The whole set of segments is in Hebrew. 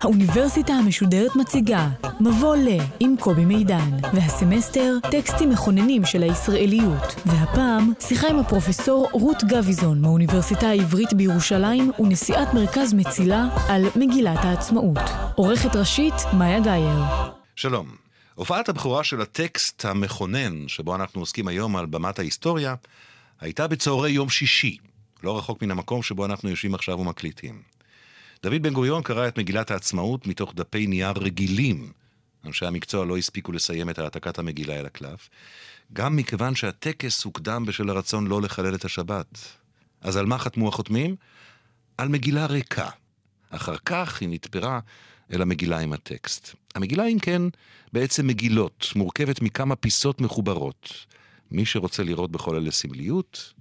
האוניברסיטה המשודרת מציגה מבוא ל עם קובי מידן, והסמסטר טקסטים מכוננים של הישראליות, והפעם שיחה עם הפרופסור רות גביזון מהאוניברסיטה העברית בירושלים ונשיאת מרכז מצילה על מגילת העצמאות. עורכת ראשית מאיה גאייר. שלום. הופעת הבכורה של הטקסט המכונן, שבו אנחנו עוסקים היום על במת ההיסטוריה, הייתה בצהרי יום שישי, לא רחוק מן המקום שבו אנחנו יושבים עכשיו ומקליטים. דוד בן גוריון קרא את מגילת העצמאות מתוך דפי נייר רגילים. אנשי המקצוע לא הספיקו לסיים את העתקת המגילה אל הקלף, גם מכיוון שהטקס הוקדם בשל הרצון לא לחלל את השבת. אז על מה חתמו החותמים? על מגילה ריקה. אחר כך היא נתפרה אל המגילה עם הטקסט. המגילה, אם כן, בעצם מגילות, מורכבת מכמה פיסות מחוברות. מי שרוצה לראות בכל אלה סמליות,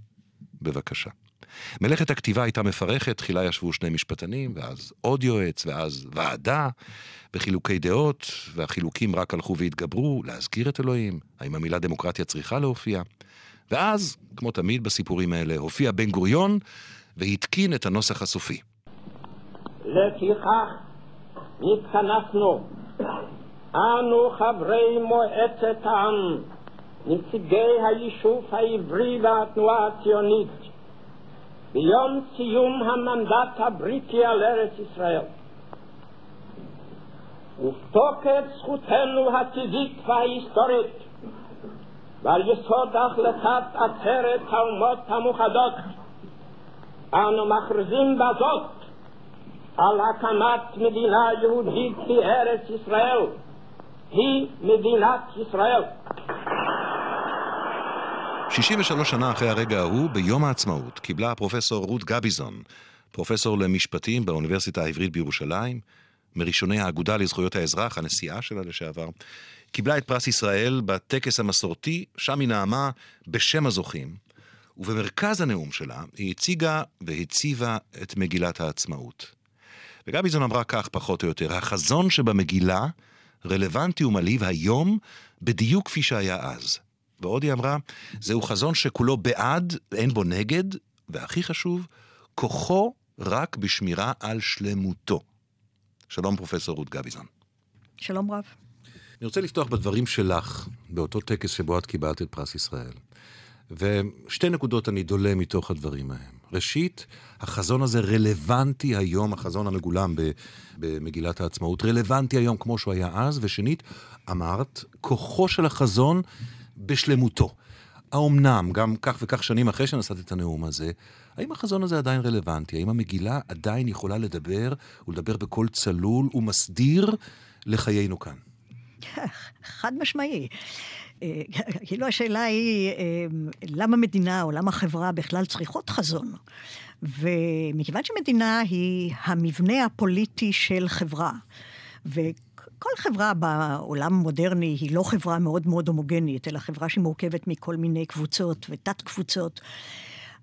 בבקשה. מלאכת הכתיבה הייתה מפרכת, תחילה ישבו שני משפטנים, ואז עוד יועץ, ואז ועדה, וחילוקי דעות, והחילוקים רק הלכו והתגברו, להזכיר את אלוהים, האם המילה דמוקרטיה צריכה להופיע. ואז, כמו תמיד בסיפורים האלה, הופיע בן גוריון והתקין את הנוסח הסופי. לפיכך נתכנסנו, אנו חברי מועצת העם, נציגי היישוב העברי והתנועה הציונית, ביום סיום המנדט הבריטי על ארץ ישראל. ובתוקף זכותנו הטבעית וההיסטורית ועל יסוד החלטת עצרת האומות המאוחדות אנו מכריזים בזאת על הקמת מדינה יהודית בארץ ישראל היא מדינת ישראל. 63 שנה אחרי הרגע ההוא, ביום העצמאות, קיבלה הפרופסור רות גביזון, פרופסור למשפטים באוניברסיטה העברית בירושלים, מראשוני האגודה לזכויות האזרח, הנשיאה שלה לשעבר, קיבלה את פרס ישראל בטקס המסורתי, שם היא נאמה בשם הזוכים, ובמרכז הנאום שלה היא הציגה והציבה את מגילת העצמאות. וגביזון אמרה כך, פחות או יותר, החזון שבמגילה רלוונטי ומלהיב היום בדיוק כפי שהיה אז. ועוד היא אמרה, זהו חזון שכולו בעד, אין בו נגד, והכי חשוב, כוחו רק בשמירה על שלמותו. שלום פרופסור רות גביזון. שלום רב. אני רוצה לפתוח בדברים שלך, באותו טקס שבו את קיבלת את פרס ישראל. ושתי נקודות אני דולה מתוך הדברים ההם. ראשית, החזון הזה רלוונטי היום, החזון המגולם במגילת העצמאות, רלוונטי היום כמו שהוא היה אז, ושנית, אמרת, כוחו של החזון בשלמותו. האומנם, גם כך וכך שנים אחרי שנשאת את הנאום הזה, האם החזון הזה עדיין רלוונטי? האם המגילה עדיין יכולה לדבר, ולדבר בקול צלול ומסדיר לחיינו כאן? חד משמעי. כאילו השאלה היא, אה, למה מדינה או למה חברה בכלל צריכות חזון? ומכיוון שמדינה היא המבנה הפוליטי של חברה, וכל חברה בעולם המודרני היא לא חברה מאוד מאוד הומוגנית, אלא חברה שמורכבת מכל מיני קבוצות ותת קבוצות.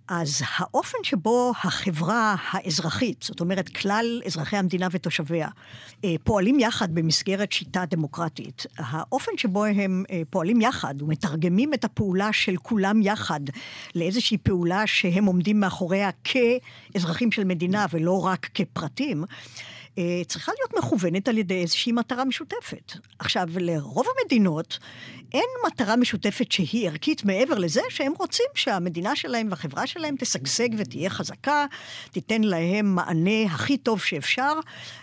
אז האופן שבו החברה האזרחית, זאת אומרת כלל אזרחי המדינה ותושביה, אה, פועלים יחד במסגרת שיטה דמוקרטית, האופן שבו הם אה, פועלים יחד ומתרגמים את הפעולה של כולם יחד לאיזושהי פעולה שהם עומדים מאחוריה כאזרחים של מדינה ולא רק כפרטים, צריכה להיות מכוונת על ידי איזושהי מטרה משותפת. עכשיו, לרוב המדינות אין מטרה משותפת שהיא ערכית מעבר לזה שהם רוצים שהמדינה שלהם והחברה שלהם תשגשג ותהיה חזקה, תיתן להם מענה הכי טוב שאפשר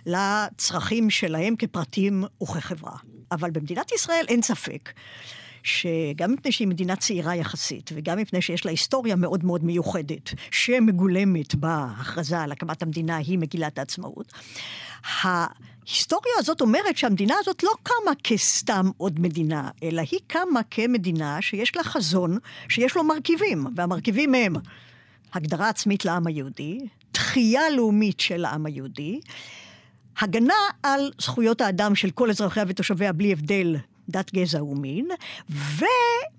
לצרכים שלהם כפרטים וכחברה. אבל במדינת ישראל אין ספק שגם מפני שהיא מדינה צעירה יחסית, וגם מפני שיש לה היסטוריה מאוד מאוד מיוחדת, שמגולמת בהכרזה על הקמת המדינה, היא מגילת העצמאות, ההיסטוריה הזאת אומרת שהמדינה הזאת לא קמה כסתם עוד מדינה, אלא היא קמה כמדינה שיש לה חזון, שיש לו מרכיבים, והמרכיבים הם הגדרה עצמית לעם היהודי, תחייה לאומית של העם היהודי, הגנה על זכויות האדם של כל אזרחיה ותושביה בלי הבדל דת, גזע ומין,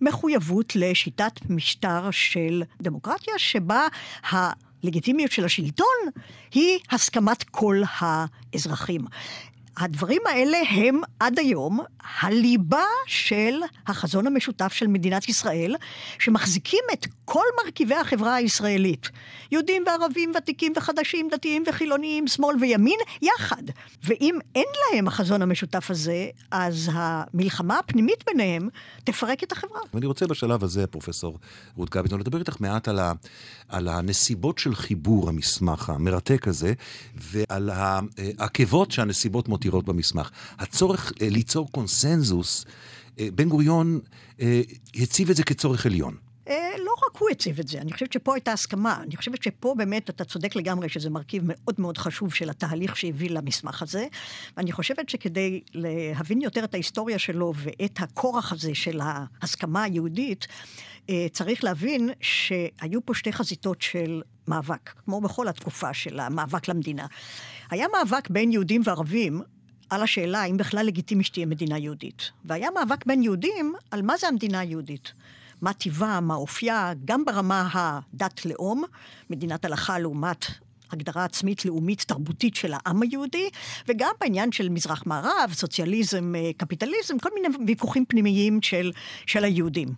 ומחויבות לשיטת משטר של דמוקרטיה, שבה. הלגיטימיות של השלטון היא הסכמת כל האזרחים. הדברים האלה הם עד היום הליבה של החזון המשותף של מדינת ישראל, שמחזיקים את כל מרכיבי החברה הישראלית. יהודים וערבים, ותיקים וחדשים, דתיים וחילוניים, שמאל וימין, יחד. ואם אין להם החזון המשותף הזה, אז המלחמה הפנימית ביניהם תפרק את החברה. ואני רוצה בשלב הזה, פרופסור רות גביזון, לדבר איתך מעט על, ה, על הנסיבות של חיבור המסמך המרתק הזה, ועל העקבות שהנסיבות מותירות במסמך. הצורך אה, ליצור קונסנזוס, אה, בן גוריון אה, הציב את זה כצורך עליון. רק הוא הציב את זה, אני חושבת שפה הייתה הסכמה. אני חושבת שפה באמת אתה צודק לגמרי שזה מרכיב מאוד מאוד חשוב של התהליך שהביא למסמך הזה. ואני חושבת שכדי להבין יותר את ההיסטוריה שלו ואת הכורח הזה של ההסכמה היהודית, צריך להבין שהיו פה שתי חזיתות של מאבק, כמו בכל התקופה של המאבק למדינה. היה מאבק בין יהודים וערבים על השאלה האם בכלל לגיטימי שתהיה מדינה יהודית. והיה מאבק בין יהודים על מה זה המדינה היהודית. מה טיבה, מה אופייה, גם ברמה הדת-לאום, מדינת הלכה לעומת הגדרה עצמית לאומית תרבותית של העם היהודי, וגם בעניין של מזרח-מערב, סוציאליזם, אה, קפיטליזם, כל מיני ויכוחים פנימיים של, של היהודים.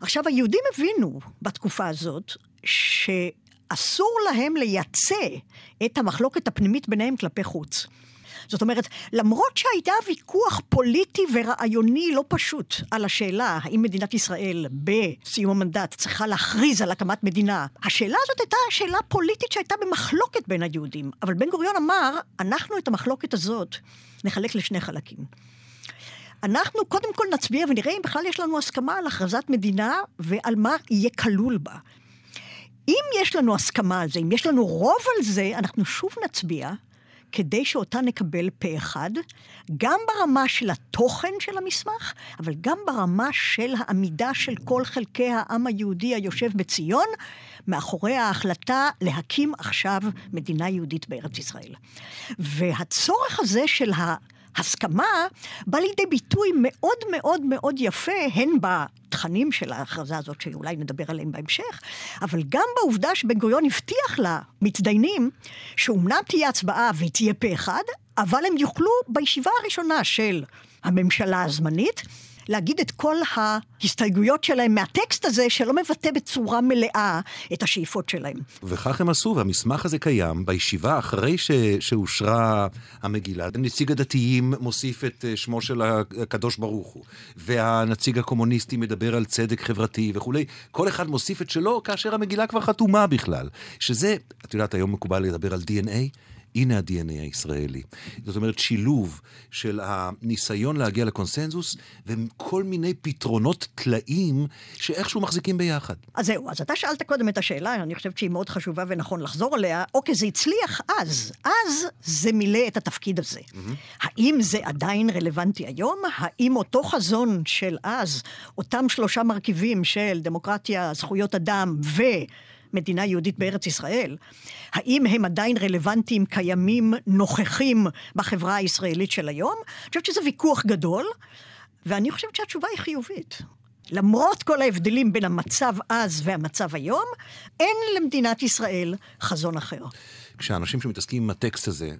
עכשיו, היהודים הבינו בתקופה הזאת שאסור להם לייצא את המחלוקת הפנימית ביניהם כלפי חוץ. זאת אומרת, למרות שהייתה ויכוח פוליטי ורעיוני לא פשוט על השאלה האם מדינת ישראל בסיום המנדט צריכה להכריז על הקמת מדינה, השאלה הזאת הייתה שאלה פוליטית שהייתה במחלוקת בין היהודים. אבל בן גוריון אמר, אנחנו את המחלוקת הזאת נחלק לשני חלקים. אנחנו קודם כל נצביע ונראה אם בכלל יש לנו הסכמה על הכרזת מדינה ועל מה יהיה כלול בה. אם יש לנו הסכמה על זה, אם יש לנו רוב על זה, אנחנו שוב נצביע, כדי שאותה נקבל פה אחד, גם ברמה של התוכן של המסמך, אבל גם ברמה של העמידה של כל חלקי העם היהודי היושב בציון, מאחורי ההחלטה להקים עכשיו מדינה יהודית בארץ ישראל. והצורך הזה של ה... הסכמה בא לידי ביטוי מאוד מאוד מאוד יפה, הן בתכנים של ההכרזה הזאת, שאולי נדבר עליהם בהמשך, אבל גם בעובדה שבן גוריון הבטיח למתדיינים שאומנם תהיה הצבעה והיא תהיה פה אחד, אבל הם יוכלו בישיבה הראשונה של הממשלה הזמנית להגיד את כל ההסתייגויות שלהם מהטקסט הזה, שלא מבטא בצורה מלאה את השאיפות שלהם. וכך הם עשו, והמסמך הזה קיים בישיבה אחרי ש... שאושרה המגילה. נציג הדתיים מוסיף את אה, שמו של הקדוש ברוך הוא, והנציג הקומוניסטי מדבר על צדק חברתי וכולי. כל אחד מוסיף את שלו כאשר המגילה כבר חתומה בכלל. שזה, את יודעת, היום מקובל לדבר על DNA. הנה ה-DNA הישראלי. זאת אומרת, שילוב של הניסיון להגיע לקונסנזוס וכל מיני פתרונות טלאים שאיכשהו מחזיקים ביחד. אז זהו, אז אתה שאלת קודם את השאלה, אני חושבת שהיא מאוד חשובה ונכון לחזור עליה. אוקיי, זה הצליח אז. אז זה מילא את התפקיד הזה. Mm-hmm. האם זה עדיין רלוונטי היום? האם אותו חזון של אז, אותם שלושה מרכיבים של דמוקרטיה, זכויות אדם ו... מדינה יהודית בארץ ישראל, האם הם עדיין רלוונטיים, קיימים, נוכחים בחברה הישראלית של היום? אני חושבת שזה ויכוח גדול, ואני חושבת שהתשובה היא חיובית. למרות כל ההבדלים בין המצב אז והמצב היום, אין למדינת ישראל חזון אחר. כשאנשים שמתעסקים עם הטקסט הזה,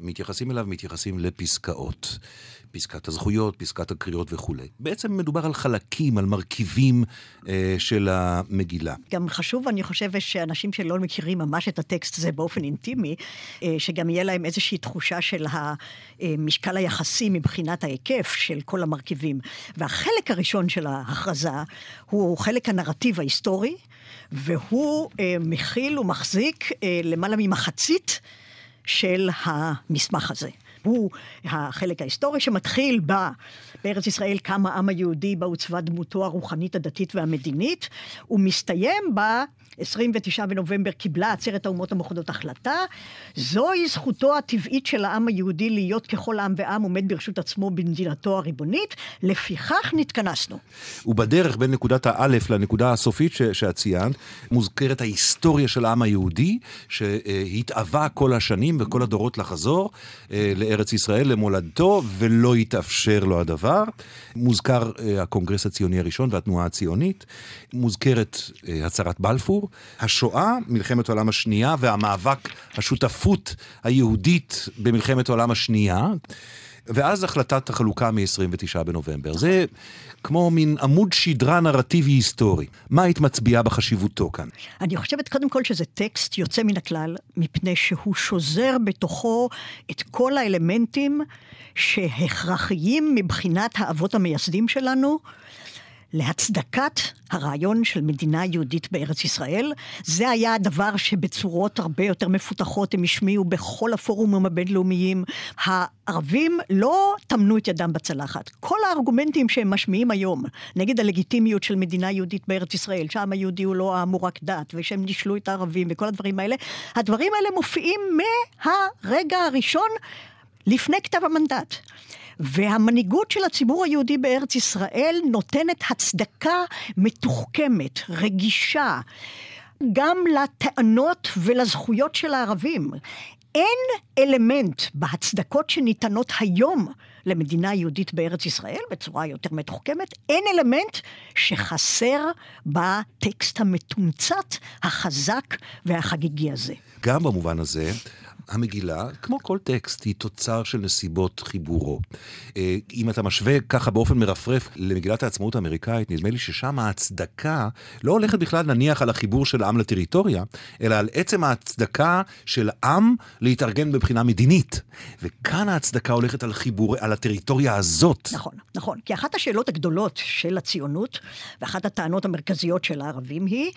מתייחסים אליו, מתייחסים לפסקאות. פסקת הזכויות, פסקת הקריאות וכולי. בעצם מדובר על חלקים, על מרכיבים אה, של המגילה. גם חשוב, אני חושבת, שאנשים שלא מכירים ממש את הטקסט הזה באופן אינטימי, אה, שגם יהיה להם איזושהי תחושה של המשקל היחסי מבחינת ההיקף של כל המרכיבים. והחלק הראשון של ההכרזה הוא חלק הנרטיב ההיסטורי, והוא אה, מכיל ומחזיק אה, למעלה ממחצית של המסמך הזה. הוא החלק ההיסטורי שמתחיל ב... בארץ ישראל קם העם היהודי בה עוצבה דמותו הרוחנית, הדתית והמדינית, ומסתיים ב... 29 בנובמבר קיבלה עצרת האומות המאוחדות החלטה. זוהי זכותו הטבעית של העם היהודי להיות ככל עם ועם עומד ברשות עצמו במדינתו הריבונית, לפיכך נתכנסנו. ובדרך בין נקודת האלף לנקודה הסופית ש- שאת ציינת, מוזכרת ההיסטוריה של העם היהודי, שהתאווה כל השנים וכל הדורות לחזור אה, לארץ ישראל, למולדתו, ולא יתאפשר לו הדבר. מוזכר אה, הקונגרס הציוני הראשון והתנועה הציונית, מוזכרת אה, הצהרת בלפור, השואה, מלחמת העולם השנייה והמאבק, השותפות היהודית במלחמת העולם השנייה. ואז החלטת החלוקה מ-29 בנובמבר. זה כמו מין עמוד שדרה נרטיבי היסטורי. מה היית מצביעה בחשיבותו כאן? אני חושבת קודם כל שזה טקסט יוצא מן הכלל, מפני שהוא שוזר בתוכו את כל האלמנטים שהכרחיים מבחינת האבות המייסדים שלנו. להצדקת הרעיון של מדינה יהודית בארץ ישראל. זה היה הדבר שבצורות הרבה יותר מפותחות הם השמיעו בכל הפורומים הבינלאומיים. הערבים לא טמנו את ידם בצלחת. כל הארגומנטים שהם משמיעים היום נגד הלגיטימיות של מדינה יהודית בארץ ישראל, שהעם היהודי הוא לא העם הוא רק דת, ושהם נישלו את הערבים וכל הדברים האלה, הדברים האלה מופיעים מהרגע הראשון לפני כתב המנדט. והמנהיגות של הציבור היהודי בארץ ישראל נותנת הצדקה מתוחכמת, רגישה, גם לטענות ולזכויות של הערבים. אין אלמנט בהצדקות שניתנות היום למדינה יהודית בארץ ישראל, בצורה יותר מתוחכמת, אין אלמנט שחסר בטקסט המתומצת, החזק והחגיגי הזה. גם במובן הזה, המגילה, כמו כל טקסט, היא תוצר של נסיבות חיבורו. אה, אם אתה משווה ככה באופן מרפרף למגילת העצמאות האמריקאית, נדמה לי ששם ההצדקה לא הולכת בכלל נניח על החיבור של עם לטריטוריה, אלא על עצם ההצדקה של עם להתארגן מבחינה מדינית. וכאן ההצדקה הולכת על חיבור, על הטריטוריה הזאת. נכון, נכון. כי אחת השאלות הגדולות של הציונות, ואחת הטענות המרכזיות של הערבים היא,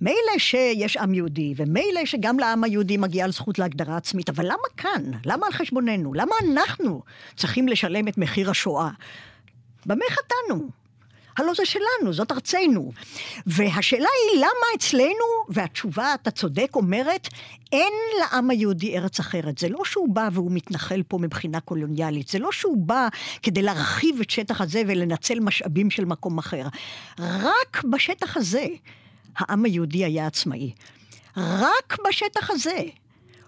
מילא שיש עם יהודי, ומילא שגם לעם היהודי מגיעה זכות להגדרה עצמית, אבל למה כאן? למה על חשבוננו? למה אנחנו צריכים לשלם את מחיר השואה? במה חטאנו? הלא זה שלנו, זאת ארצנו. והשאלה היא למה אצלנו, והתשובה, אתה צודק, אומרת, אין לעם היהודי ארץ אחרת. זה לא שהוא בא והוא מתנחל פה מבחינה קולוניאלית, זה לא שהוא בא כדי להרחיב את שטח הזה ולנצל משאבים של מקום אחר. רק בשטח הזה העם היהודי היה עצמאי. רק בשטח הזה.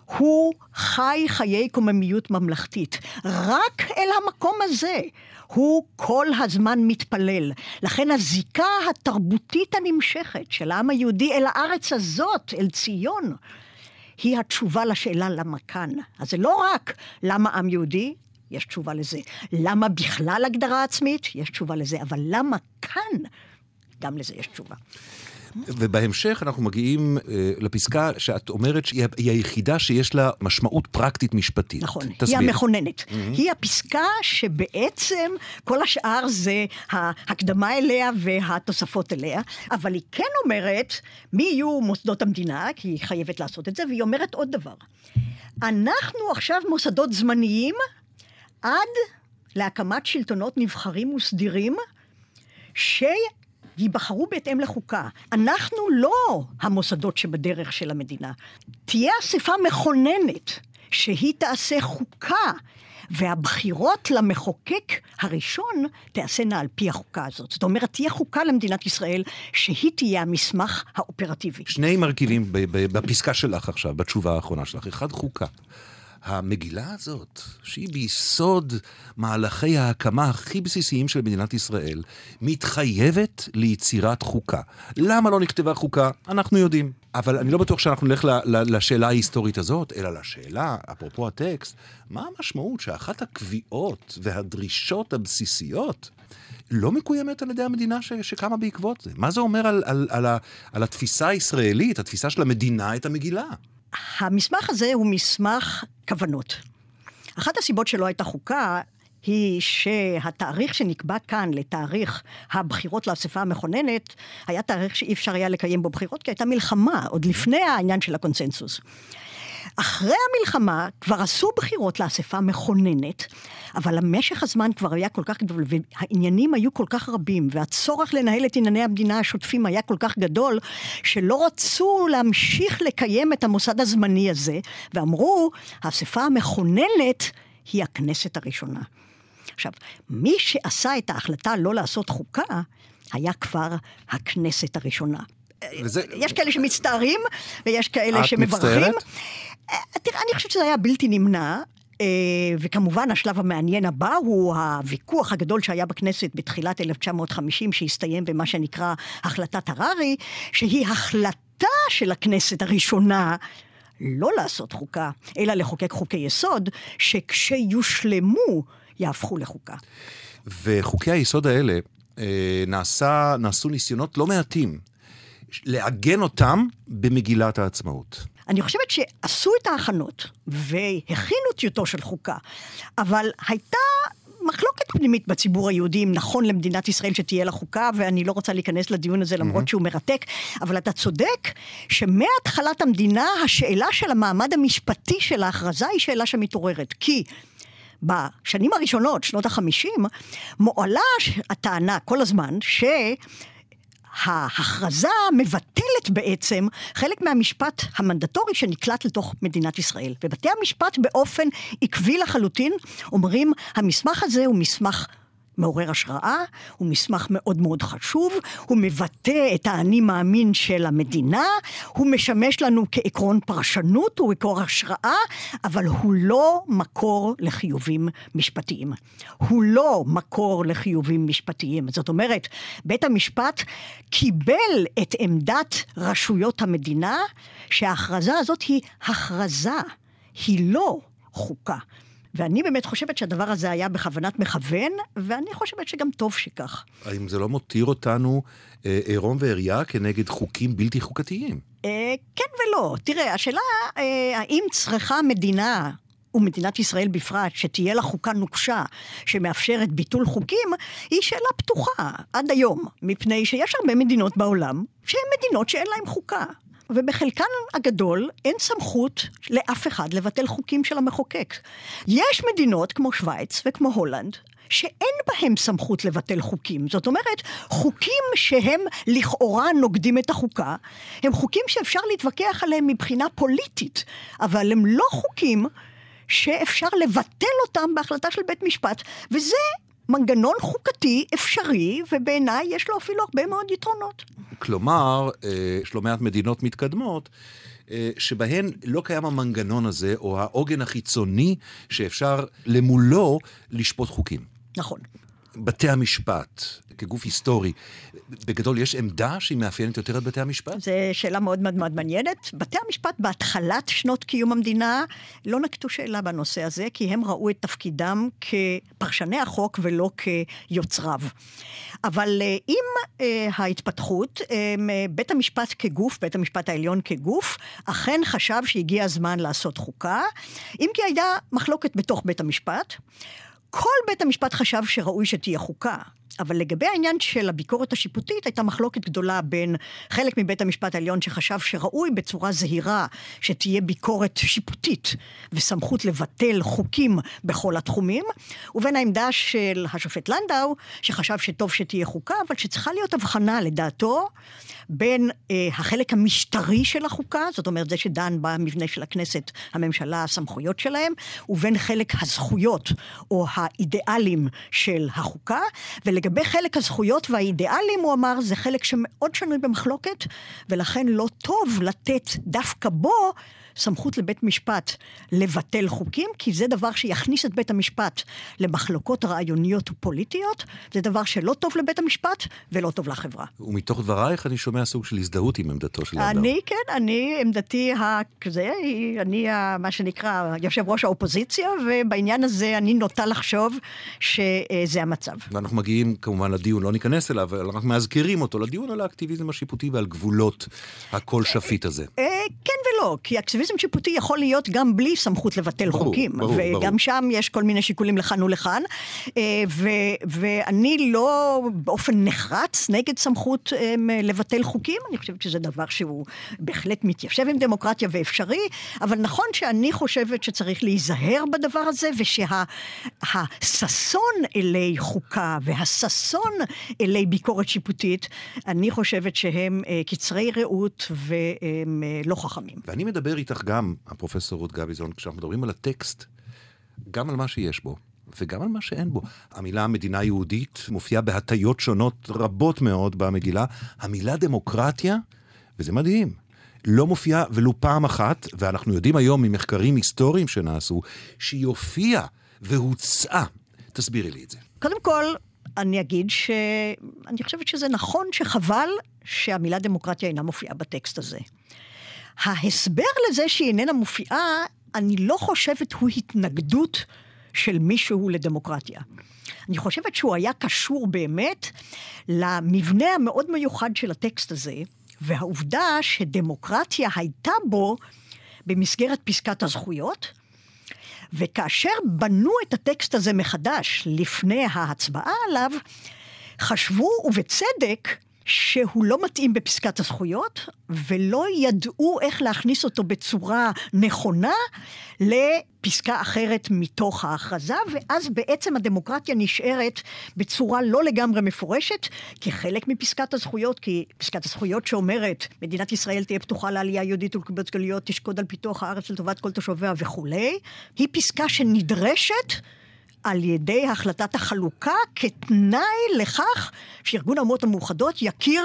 הוא חי חיי קוממיות ממלכתית. רק אל המקום הזה הוא כל הזמן מתפלל. לכן הזיקה התרבותית הנמשכת של העם היהודי אל הארץ הזאת, אל ציון, היא התשובה לשאלה למה כאן. אז זה לא רק למה עם יהודי, יש תשובה לזה. למה בכלל הגדרה עצמית? יש תשובה לזה. אבל למה כאן? גם לזה יש תשובה. ובהמשך אנחנו מגיעים אה, לפסקה שאת אומרת שהיא היחידה שיש לה משמעות פרקטית משפטית. נכון, תסביר. היא המכוננת. Mm-hmm. היא הפסקה שבעצם כל השאר זה ההקדמה אליה והתוספות אליה, אבל היא כן אומרת מי יהיו מוסדות המדינה, כי היא חייבת לעשות את זה, והיא אומרת עוד דבר. אנחנו עכשיו מוסדות זמניים עד להקמת שלטונות נבחרים וסדירים. ייבחרו בהתאם לחוקה. אנחנו לא המוסדות שבדרך של המדינה. תהיה אספה מכוננת, שהיא תעשה חוקה. והבחירות למחוקק הראשון תיעשינה על פי החוקה הזאת. זאת אומרת, תהיה חוקה למדינת ישראל, שהיא תהיה המסמך האופרטיבי. שני מרכיבים בפסקה שלך עכשיו, בתשובה האחרונה שלך. אחד, חוקה. המגילה הזאת, שהיא ביסוד מהלכי ההקמה הכי בסיסיים של מדינת ישראל, מתחייבת ליצירת חוקה. למה לא נכתבה חוקה? אנחנו יודעים. אבל אני לא בטוח שאנחנו נלך לשאלה ההיסטורית הזאת, אלא לשאלה, אפרופו הטקסט, מה המשמעות שאחת הקביעות והדרישות הבסיסיות לא מקוימת על ידי המדינה ש, שקמה בעקבות זה? מה זה אומר על, על, על, על, התפיסה הישראלית, התפיסה של המדינה, את המגילה? המסמך הזה הוא מסמך כוונות. אחת הסיבות שלא הייתה חוקה היא שהתאריך שנקבע כאן לתאריך הבחירות לאספה המכוננת, היה תאריך שאי אפשר היה לקיים בו בחירות, כי הייתה מלחמה, עוד לפני העניין של הקונצנזוס. אחרי המלחמה כבר עשו בחירות לאספה מכוננת, אבל המשך הזמן כבר היה כל כך גדול, והעניינים היו כל כך רבים, והצורך לנהל את ענייני המדינה השוטפים היה כל כך גדול, שלא רצו להמשיך לקיים את המוסד הזמני הזה, ואמרו, האספה המכוננת היא הכנסת הראשונה. עכשיו, מי שעשה את ההחלטה לא לעשות חוקה, היה כבר הכנסת הראשונה. וזה... יש כאלה שמצטערים, ויש כאלה שמברכים. את מצטערת? תראה, אני חושבת שזה היה בלתי נמנע. אה, וכמובן, השלב המעניין הבא הוא הוויכוח הגדול שהיה בכנסת בתחילת 1950, שהסתיים במה שנקרא החלטת הררי, שהיא החלטה של הכנסת הראשונה לא לעשות חוקה, אלא לחוקק חוקי יסוד, שכשיושלמו יהפכו לחוקה. וחוקי היסוד האלה, אה, נעשה, נעשו ניסיונות לא מעטים לעגן אותם במגילת העצמאות. אני חושבת שעשו את ההכנות והכינו טיוטו של חוקה, אבל הייתה מחלוקת פנימית בציבור היהודי אם נכון למדינת ישראל שתהיה לה חוקה, ואני לא רוצה להיכנס לדיון הזה למרות שהוא מרתק, אבל אתה צודק שמהתחלת המדינה השאלה של המעמד המשפטי של ההכרזה היא שאלה שמתעוררת. כי בשנים הראשונות, שנות החמישים, מועלה הטענה כל הזמן ש... ההכרזה מבטלת בעצם חלק מהמשפט המנדטורי שנקלט לתוך מדינת ישראל. ובתי המשפט באופן עקבי לחלוטין אומרים, המסמך הזה הוא מסמך מעורר השראה, הוא מסמך מאוד מאוד חשוב, הוא מבטא את האני מאמין של המדינה, הוא משמש לנו כעקרון פרשנות, הוא עקרון השראה, אבל הוא לא מקור לחיובים משפטיים. הוא לא מקור לחיובים משפטיים. זאת אומרת, בית המשפט קיבל את עמדת רשויות המדינה, שההכרזה הזאת היא הכרזה, היא לא חוקה. ואני באמת חושבת שהדבר הזה היה בכוונת מכוון, ואני חושבת שגם טוב שכך. האם זה לא מותיר אותנו אה, עירום ועריה כנגד חוקים בלתי חוקתיים? אה, כן ולא. תראה, השאלה אה, האם צריכה מדינה ומדינת ישראל בפרט, שתהיה לה חוקה נוקשה שמאפשרת ביטול חוקים, היא שאלה פתוחה עד היום, מפני שיש הרבה מדינות בעולם שהן מדינות שאין להן חוקה. ובחלקן הגדול אין סמכות לאף אחד לבטל חוקים של המחוקק. יש מדינות כמו שווייץ וכמו הולנד, שאין בהם סמכות לבטל חוקים. זאת אומרת, חוקים שהם לכאורה נוגדים את החוקה, הם חוקים שאפשר להתווכח עליהם מבחינה פוליטית, אבל הם לא חוקים שאפשר לבטל אותם בהחלטה של בית משפט, וזה מנגנון חוקתי אפשרי, ובעיניי יש לו אפילו הרבה מאוד יתרונות. כלומר, אה, יש לא מעט מדינות מתקדמות. אה, שבהן לא קיים המנגנון הזה, או העוגן החיצוני שאפשר למולו לשפוט חוקים. נכון. בתי המשפט, כגוף היסטורי, בגדול יש עמדה שהיא מאפיינת יותר את בתי המשפט? זו שאלה מאוד מאוד מאוד מעניינת. בתי המשפט בהתחלת שנות קיום המדינה לא נקטו שאלה בנושא הזה, כי הם ראו את תפקידם כפרשני החוק ולא כיוצריו. אבל אה, עם אה, ההתפתחות, אה, בית המשפט כגוף, בית המשפט העליון כגוף, אכן חשב שהגיע הזמן לעשות חוקה, אם כי הייתה מחלוקת בתוך בית המשפט. כל בית המשפט חשב שראוי שתהיה חוקה. אבל לגבי העניין של הביקורת השיפוטית, הייתה מחלוקת גדולה בין חלק מבית המשפט העליון שחשב שראוי בצורה זהירה שתהיה ביקורת שיפוטית וסמכות לבטל חוקים בכל התחומים, ובין העמדה של השופט לנדאו, שחשב שטוב שתהיה חוקה, אבל שצריכה להיות הבחנה לדעתו בין אה, החלק המשטרי של החוקה, זאת אומרת זה שדן במבנה של הכנסת, הממשלה, הסמכויות שלהם, ובין חלק הזכויות או האידיאלים של החוקה, ולגבי חלק הזכויות והאידיאלים, הוא אמר, זה חלק שמאוד שנוי במחלוקת, ולכן לא טוב לתת דווקא בו סמכות לבית משפט לבטל חוקים, כי זה דבר שיכניס את בית המשפט למחלוקות רעיוניות ופוליטיות, זה דבר שלא טוב לבית המשפט ולא טוב לחברה. ומתוך דברייך אני שומע סוג של הזדהות עם עמדתו של אדם. אני, כן, אני, עמדתי כזה, אני מה שנקרא יושב ראש האופוזיציה, ובעניין הזה אני נוטה לחשוב שזה המצב. ואנחנו מגיעים כמובן לדיון, לא ניכנס אליו, אבל רק מאזכירים אותו, לדיון על האקטיביזם השיפוטי ועל גבולות הכל שפיט הזה. אה, כן ולא, כי אקטיביזם שיפוטי יכול להיות גם בלי סמכות לבטל ברור, חוקים. ברור, וגם ברור. שם יש כל מיני שיקולים לכאן ולכאן. אה, ו- ואני לא באופן נחרץ נגד סמכות אה, לבטל חוקים, אני חושבת שזה דבר שהוא בהחלט מתיישב עם דמוקרטיה ואפשרי, אבל נכון שאני חושבת שצריך להיזהר בדבר הזה, ושהששון אלי חוקה והששון אלי ביקורת שיפוטית, אני חושבת שהם אה, קצרי ראות והם אה, לא חכמים. ואני מדבר איתך גם, הפרופסור רות גביזון, כשאנחנו מדברים על הטקסט, גם על מה שיש בו. וגם על מה שאין בו. המילה מדינה יהודית מופיעה בהטיות שונות רבות מאוד במגילה. המילה דמוקרטיה, וזה מדהים, לא מופיעה ולו פעם אחת, ואנחנו יודעים היום ממחקרים היסטוריים שנעשו, שהיא הופיעה והוצעה. תסבירי לי את זה. קודם כל, אני אגיד שאני חושבת שזה נכון שחבל שהמילה דמוקרטיה אינה מופיעה בטקסט הזה. ההסבר לזה שהיא איננה מופיעה, אני לא חושבת הוא התנגדות של מישהו לדמוקרטיה. אני חושבת שהוא היה קשור באמת למבנה המאוד מיוחד של הטקסט הזה, והעובדה שדמוקרטיה הייתה בו במסגרת פסקת הזכויות, וכאשר בנו את הטקסט הזה מחדש לפני ההצבעה עליו, חשבו, ובצדק, שהוא לא מתאים בפסקת הזכויות, ולא ידעו איך להכניס אותו בצורה נכונה לפסקה אחרת מתוך ההכרזה, ואז בעצם הדמוקרטיה נשארת בצורה לא לגמרי מפורשת, כחלק מפסקת הזכויות, כי פסקת הזכויות שאומרת, מדינת ישראל תהיה פתוחה לעלייה יהודית ולקיבוץ גלויות, תשקוד על פיתוח הארץ לטובת כל תושביה וכולי, היא פסקה שנדרשת על ידי החלטת החלוקה כתנאי לכך שארגון האומות המאוחדות יכיר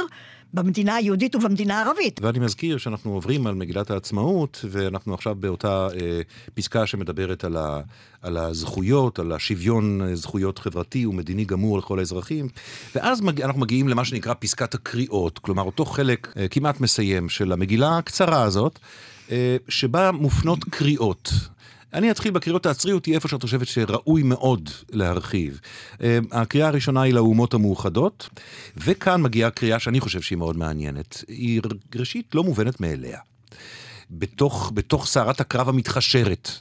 במדינה היהודית ובמדינה הערבית. ואני מזכיר שאנחנו עוברים על מגילת העצמאות, ואנחנו עכשיו באותה אה, פסקה שמדברת על, ה, על הזכויות, על השוויון אה, זכויות חברתי ומדיני גמור לכל האזרחים, ואז מג, אנחנו מגיעים למה שנקרא פסקת הקריאות, כלומר אותו חלק אה, כמעט מסיים של המגילה הקצרה הזאת, אה, שבה מופנות קריאות. אני אתחיל בקריאות תעצרי אותי איפה שאת חושבת שראוי מאוד להרחיב. אה, הקריאה הראשונה היא לאומות המאוחדות, וכאן מגיעה קריאה שאני חושב שהיא מאוד מעניינת. היא ראשית לא מובנת מאליה. בתוך, בתוך סערת הקרב המתחשרת,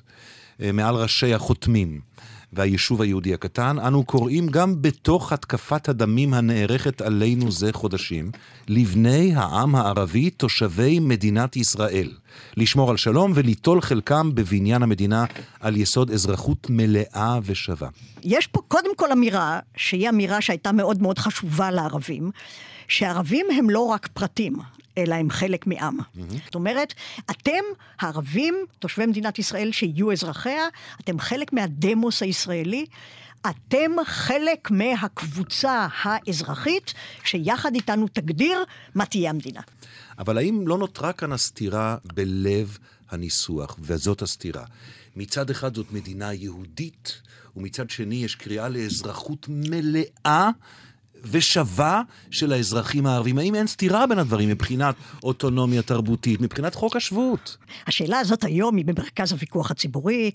אה, מעל ראשי החותמים. והיישוב היהודי הקטן, אנו קוראים גם בתוך התקפת הדמים הנערכת עלינו זה חודשים, לבני העם הערבי תושבי מדינת ישראל, לשמור על שלום וליטול חלקם בבניין המדינה על יסוד אזרחות מלאה ושווה. יש פה קודם כל אמירה, שהיא אמירה שהייתה מאוד מאוד חשובה לערבים, שערבים הם לא רק פרטים, אלא הם חלק מעם. Mm-hmm. זאת אומרת, אתם, הערבים, תושבי מדינת ישראל שיהיו אזרחיה, אתם חלק מהדמוס הישראלי. אתם חלק מהקבוצה האזרחית, שיחד איתנו תגדיר מה תהיה המדינה. אבל האם לא נותרה כאן הסתירה בלב הניסוח, וזאת הסתירה? מצד אחד זאת מדינה יהודית, ומצד שני יש קריאה לאזרחות מלאה ושווה של האזרחים הערבים. האם אין סתירה בין הדברים מבחינת אוטונומיה תרבותית, מבחינת חוק השבות? השאלה הזאת היום היא במרכז הוויכוח הציבורי,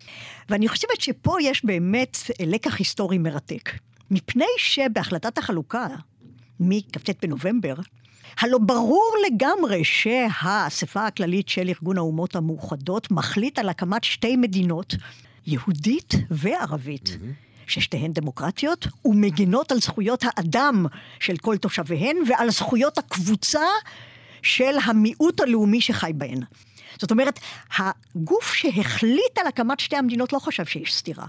ואני חושבת שפה יש באמת לקח היסטורי מרתק. מפני שבהחלטת החלוקה, מכ"ט בנובמבר, הלא ברור לגמרי שהאספה הכללית של ארגון האומות המאוחדות מחליט על הקמת שתי מדינות, יהודית וערבית. Mm-hmm. ששתיהן דמוקרטיות ומגינות על זכויות האדם של כל תושביהן ועל זכויות הקבוצה של המיעוט הלאומי שחי בהן. זאת אומרת, הגוף שהחליט על הקמת שתי המדינות לא חשב שיש סתירה.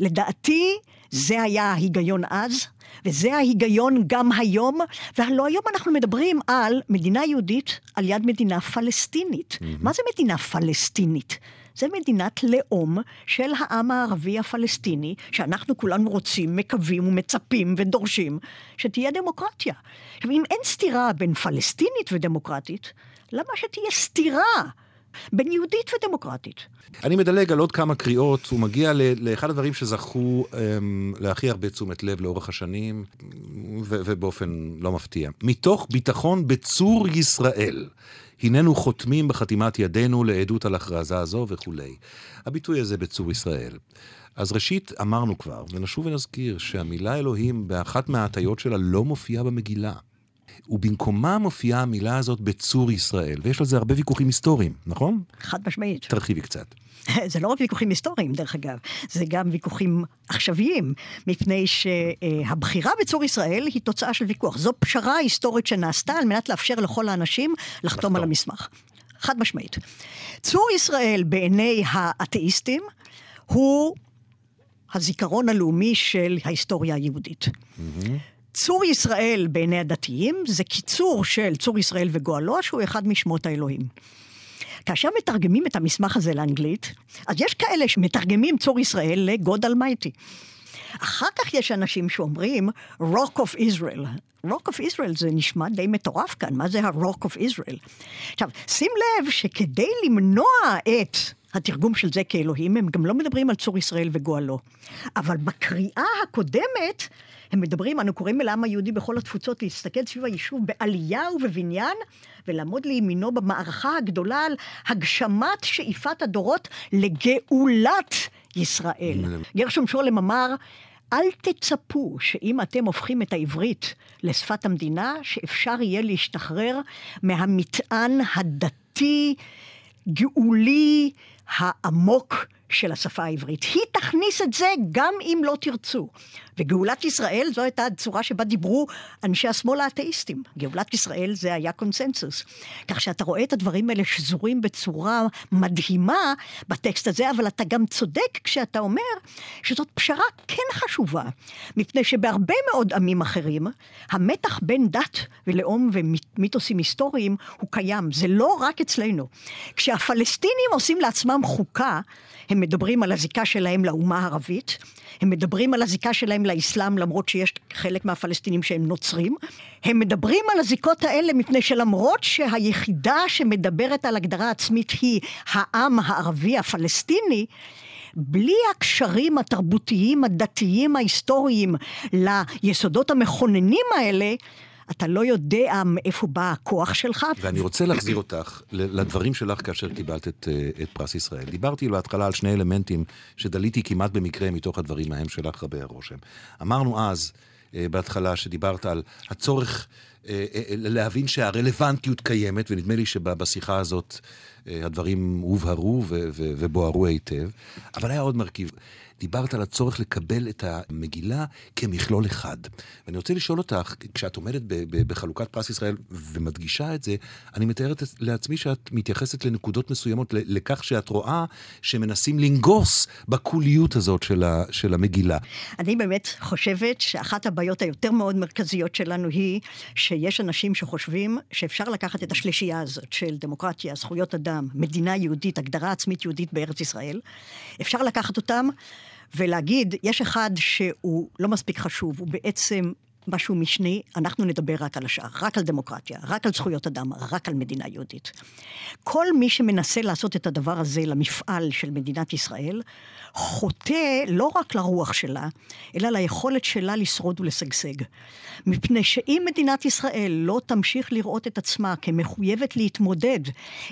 לדעתי, זה היה ההיגיון אז, וזה ההיגיון גם היום, והלוא היום אנחנו מדברים על מדינה יהודית על יד מדינה פלסטינית. Mm-hmm. מה זה מדינה פלסטינית? זה מדינת לאום של העם הערבי הפלסטיני, שאנחנו כולנו רוצים, מקווים ומצפים ודורשים שתהיה דמוקרטיה. עכשיו, אם אין סתירה בין פלסטינית ודמוקרטית, למה שתהיה סתירה בין יהודית ודמוקרטית. אני מדלג על עוד כמה קריאות, ומגיע לאחד הדברים שזכו um, להכי הרבה תשומת לב לאורך השנים, ובאופן לא מפתיע. מתוך ביטחון בצור ישראל. הננו חותמים בחתימת ידינו לעדות על הכרזה הזו וכולי. הביטוי הזה בצור ישראל. אז ראשית, אמרנו כבר, ונשוב ונזכיר, שהמילה אלוהים באחת מההטיות שלה לא מופיעה במגילה. ובמקומה מופיעה המילה הזאת בצור ישראל, ויש לזה הרבה ויכוחים היסטוריים, נכון? חד משמעית. תרחיבי קצת. זה לא רק ויכוחים היסטוריים, דרך אגב, זה גם ויכוחים עכשוויים, מפני שהבחירה בצור ישראל היא תוצאה של ויכוח. זו פשרה היסטורית שנעשתה על מנת לאפשר לכל האנשים לחתום, לחתום. על המסמך. חד משמעית. צור ישראל בעיני האתאיסטים הוא הזיכרון הלאומי של ההיסטוריה היהודית. Mm-hmm. צור ישראל בעיני הדתיים זה קיצור של צור ישראל וגואלו, שהוא אחד משמות האלוהים. כאשר מתרגמים את המסמך הזה לאנגלית, אז יש כאלה שמתרגמים צור ישראל לגוד אלמייטי. אחר כך יש אנשים שאומרים, Rock of Israel. Rock of Israel זה נשמע די מטורף כאן, מה זה ה-Rock of Israel? עכשיו, שים לב שכדי למנוע את התרגום של זה כאלוהים, הם גם לא מדברים על צור ישראל וגואלו. אבל בקריאה הקודמת, הם מדברים, אנו קוראים אל העם היהודי בכל התפוצות להסתכל סביב היישוב בעלייה ובבניין, ולעמוד לימינו במערכה הגדולה על הגשמת שאיפת הדורות לגאולת ישראל. גרשום שולם אמר, אל תצפו שאם אתם הופכים את העברית לשפת המדינה, שאפשר יהיה להשתחרר מהמטען הדתי, גאולי, העמוק של השפה העברית. היא תכניס את זה גם אם לא תרצו. וגאולת ישראל זו הייתה הצורה שבה דיברו אנשי השמאל האתאיסטים. גאולת ישראל זה היה קונסנזוס. כך שאתה רואה את הדברים האלה שזורים בצורה מדהימה בטקסט הזה, אבל אתה גם צודק כשאתה אומר שזאת פשרה כן חשובה, מפני שבהרבה מאוד עמים אחרים, המתח בין דת ולאום ומיתוסים היסטוריים הוא קיים. זה לא רק אצלנו. כשהפלסטינים עושים לעצמם חוקה, הם מדברים על הזיקה שלהם לאומה הערבית, הם מדברים על הזיקה שלהם לאסלאם, למרות שיש חלק מהפלסטינים שהם נוצרים. הם מדברים על הזיקות האלה מפני שלמרות שהיחידה שמדברת על הגדרה עצמית היא העם הערבי הפלסטיני, בלי הקשרים התרבותיים, הדתיים, ההיסטוריים ליסודות המכוננים האלה, אתה לא יודע מאיפה בא הכוח שלך. ואני רוצה להחזיר אותך לדברים שלך כאשר קיבלת את, אה, את פרס ישראל. דיברתי בהתחלה על שני אלמנטים שדליתי כמעט במקרה מתוך הדברים ההם שלך רבי הרושם. אמרנו אז, אה, בהתחלה, שדיברת על הצורך אה, להבין שהרלוונטיות קיימת, ונדמה לי שבשיחה הזאת הדברים הובהרו ובוערו היטב, אבל היה עוד מרכיב. דיברת על הצורך לקבל את המגילה כמכלול אחד. ואני רוצה לשאול אותך, כשאת עומדת בחלוקת פרס ישראל ומדגישה את זה, אני מתארת לעצמי שאת מתייחסת לנקודות מסוימות, לכך שאת רואה שמנסים לנגוס בקוליות הזאת של, ה, של המגילה. אני באמת חושבת שאחת הבעיות היותר מאוד מרכזיות שלנו היא שיש אנשים שחושבים שאפשר לקחת את השלישייה הזאת של דמוקרטיה, זכויות אדם, מדינה יהודית, הגדרה עצמית יהודית בארץ ישראל, אפשר לקחת אותם ולהגיד, יש אחד שהוא לא מספיק חשוב, הוא בעצם משהו משני, אנחנו נדבר רק על השאר, רק על דמוקרטיה, רק על זכויות אדם, רק על מדינה יהודית. כל מי שמנסה לעשות את הדבר הזה למפעל של מדינת ישראל, חוטא לא רק לרוח שלה, אלא ליכולת שלה לשרוד ולשגשג. מפני שאם מדינת ישראל לא תמשיך לראות את עצמה כמחויבת להתמודד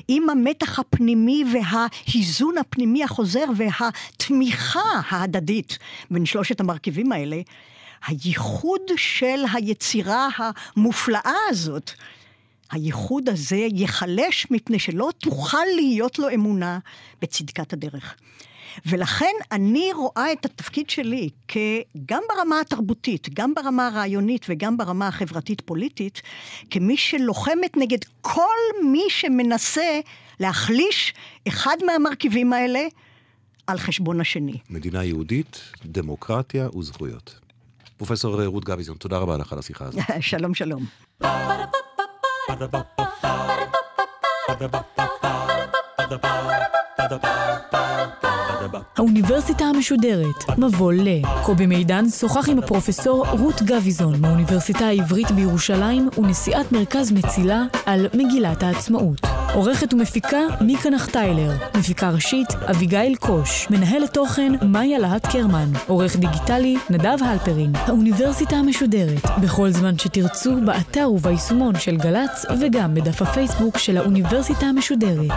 עם המתח הפנימי והאיזון הפנימי החוזר והתמיכה ההדדית בין שלושת המרכיבים האלה, הייחוד של היצירה המופלאה הזאת, הייחוד הזה ייחלש מפני שלא תוכל להיות לו אמונה בצדקת הדרך. ולכן אני רואה את התפקיד שלי גם ברמה התרבותית, גם ברמה הרעיונית וגם ברמה החברתית-פוליטית, כמי שלוחמת נגד כל מי שמנסה להחליש אחד מהמרכיבים האלה על חשבון השני. מדינה יהודית, דמוקרטיה וזכויות. פרופסור רות גביזון, תודה רבה לך על השיחה הזאת. שלום, שלום. האוניברסיטה המשודרת, מבוא ל. קובי מידן שוחח עם הפרופסור רות גביזון מהאוניברסיטה העברית בירושלים ונשיאת מרכז מצילה על מגילת העצמאות. עורכת ומפיקה מיקה נחטיילר, מפיקה ראשית אביגיל קוש, מנהלת תוכן מאיה להט קרמן, עורך דיגיטלי נדב הלפרין. האוניברסיטה המשודרת, בכל זמן שתרצו, באתר וביישומון של גל"צ וגם בדף הפייסבוק של האוניברסיטה המשודרת.